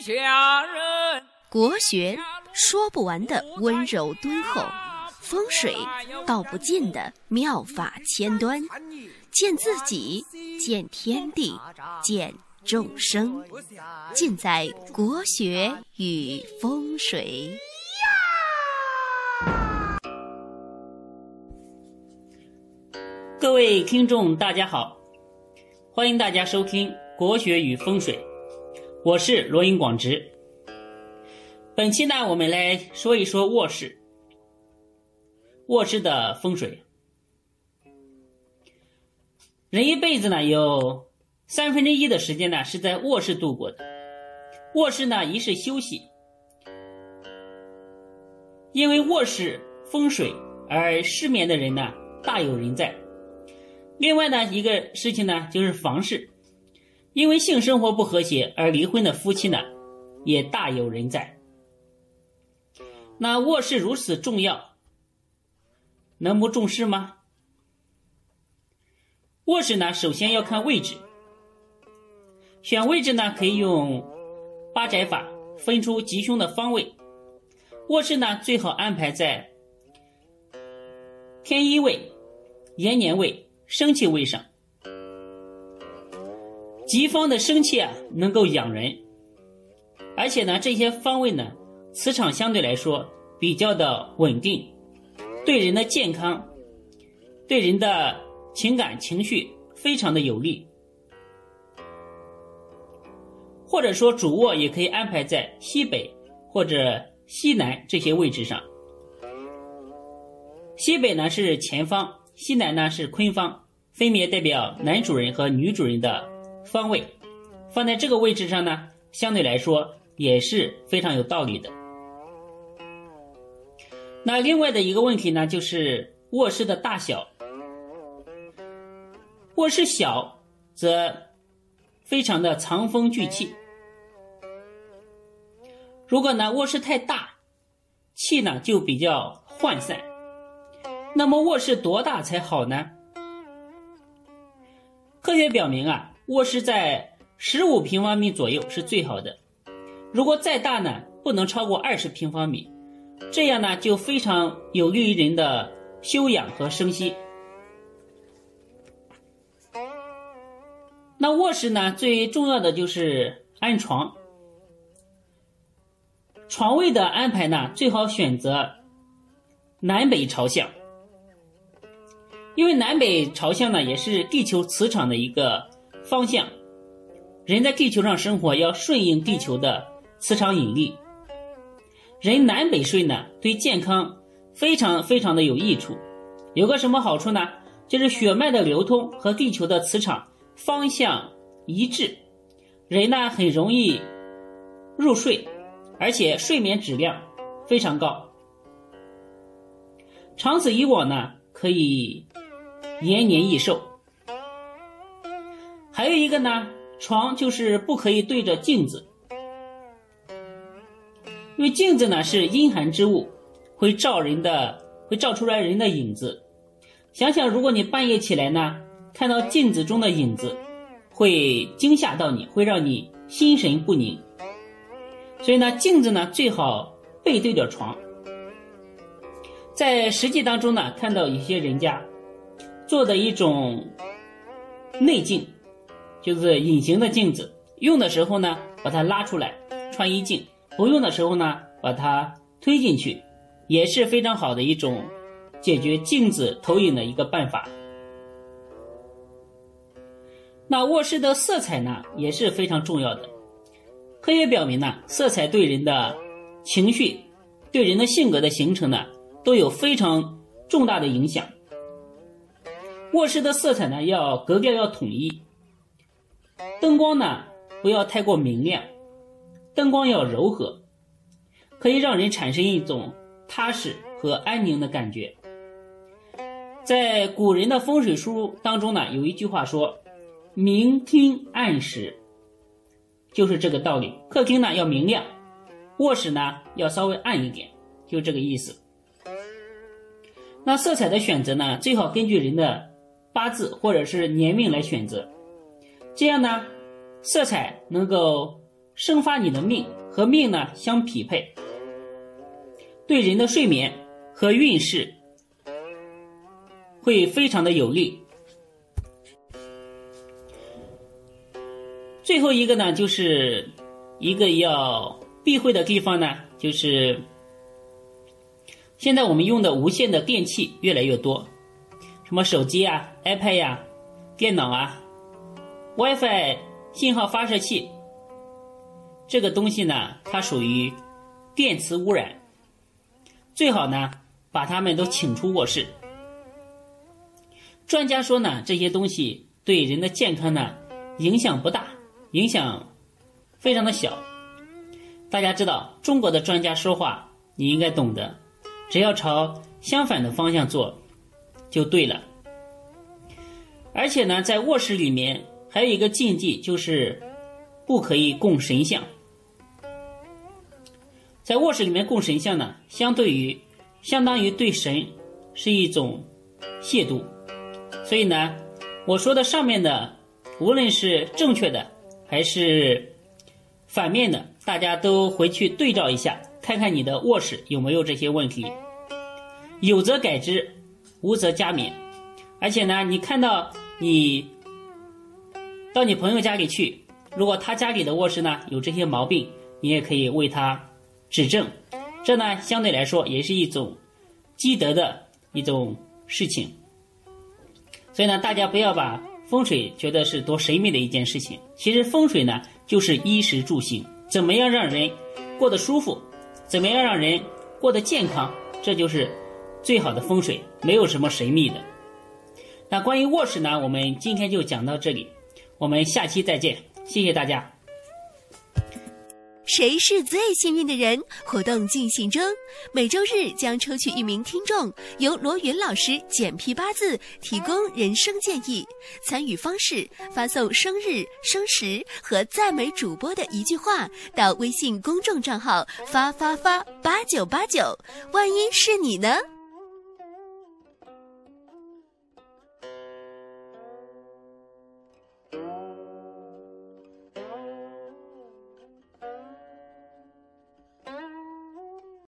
下人。国学说不完的温柔敦厚，风水道不尽的妙法千端，见自己，见天地，见众生，尽在国学与风水。各位听众，大家好，欢迎大家收听《国学与风水》，我是罗云广直。本期呢，我们来说一说卧室。卧室的风水，人一辈子呢，有三分之一的时间呢是在卧室度过的。卧室呢，一是休息，因为卧室风水而失眠的人呢，大有人在。另外呢，一个事情呢，就是房事，因为性生活不和谐而离婚的夫妻呢，也大有人在。那卧室如此重要，能不重视吗？卧室呢，首先要看位置，选位置呢，可以用八宅法分出吉凶的方位。卧室呢，最好安排在天一位、延年位。生气位上，吉方的生气啊，能够养人，而且呢，这些方位呢，磁场相对来说比较的稳定，对人的健康、对人的情感情绪非常的有利。或者说，主卧也可以安排在西北或者西南这些位置上。西北呢是前方，西南呢是坤方。分别代表男主人和女主人的方位，放在这个位置上呢，相对来说也是非常有道理的。那另外的一个问题呢，就是卧室的大小。卧室小则非常的藏风聚气，如果呢卧室太大，气呢就比较涣散。那么卧室多大才好呢？科学表明啊，卧室在十五平方米左右是最好的。如果再大呢，不能超过二十平方米，这样呢就非常有利于人的休养和生息。那卧室呢，最重要的就是安床。床位的安排呢，最好选择南北朝向。因为南北朝向呢，也是地球磁场的一个方向。人在地球上生活，要顺应地球的磁场引力。人南北睡呢，对健康非常非常的有益处。有个什么好处呢？就是血脉的流通和地球的磁场方向一致，人呢很容易入睡，而且睡眠质量非常高。长此以往呢，可以。延年益寿，还有一个呢，床就是不可以对着镜子，因为镜子呢是阴寒之物，会照人的，会照出来人的影子。想想如果你半夜起来呢，看到镜子中的影子，会惊吓到你，会让你心神不宁。所以呢，镜子呢最好背对着床。在实际当中呢，看到一些人家。做的一种内镜，就是隐形的镜子。用的时候呢，把它拉出来穿衣镜；不用的时候呢，把它推进去，也是非常好的一种解决镜子投影的一个办法。那卧室的色彩呢，也是非常重要的。科学表明呢，色彩对人的情绪、对人的性格的形成呢，都有非常重大的影响。卧室的色彩呢，要格调要统一，灯光呢不要太过明亮，灯光要柔和，可以让人产生一种踏实和安宁的感觉。在古人的风水书当中呢，有一句话说：“明厅暗室”，就是这个道理。客厅呢要明亮，卧室呢要稍微暗一点，就这个意思。那色彩的选择呢，最好根据人的。八字或者是年命来选择，这样呢，色彩能够生发你的命和命呢相匹配，对人的睡眠和运势会非常的有利。最后一个呢，就是一个要避讳的地方呢，就是现在我们用的无线的电器越来越多，什么手机啊、iPad 呀、电脑啊、WiFi 信号发射器，这个东西呢，它属于电磁污染，最好呢把它们都请出卧室。专家说呢，这些东西对人的健康呢影响不大。影响非常的小，大家知道中国的专家说话，你应该懂得，只要朝相反的方向做，就对了。而且呢，在卧室里面还有一个禁忌，就是不可以供神像。在卧室里面供神像呢，相对于相当于对神是一种亵渎，所以呢，我说的上面的，无论是正确的。还是反面的，大家都回去对照一下，看看你的卧室有没有这些问题。有则改之，无则加勉。而且呢，你看到你到你朋友家里去，如果他家里的卧室呢有这些毛病，你也可以为他指正。这呢，相对来说也是一种积德的一种事情。所以呢，大家不要把。风水觉得是多神秘的一件事情，其实风水呢就是衣食住行，怎么样让人过得舒服，怎么样让人过得健康，这就是最好的风水，没有什么神秘的。那关于卧室呢，我们今天就讲到这里，我们下期再见，谢谢大家。谁是最幸运的人？活动进行中，每周日将抽取一名听众，由罗云老师简批八字，提供人生建议。参与方式：发送生日、生时和赞美主播的一句话到微信公众账号“发发发八九八九”。万一是你呢？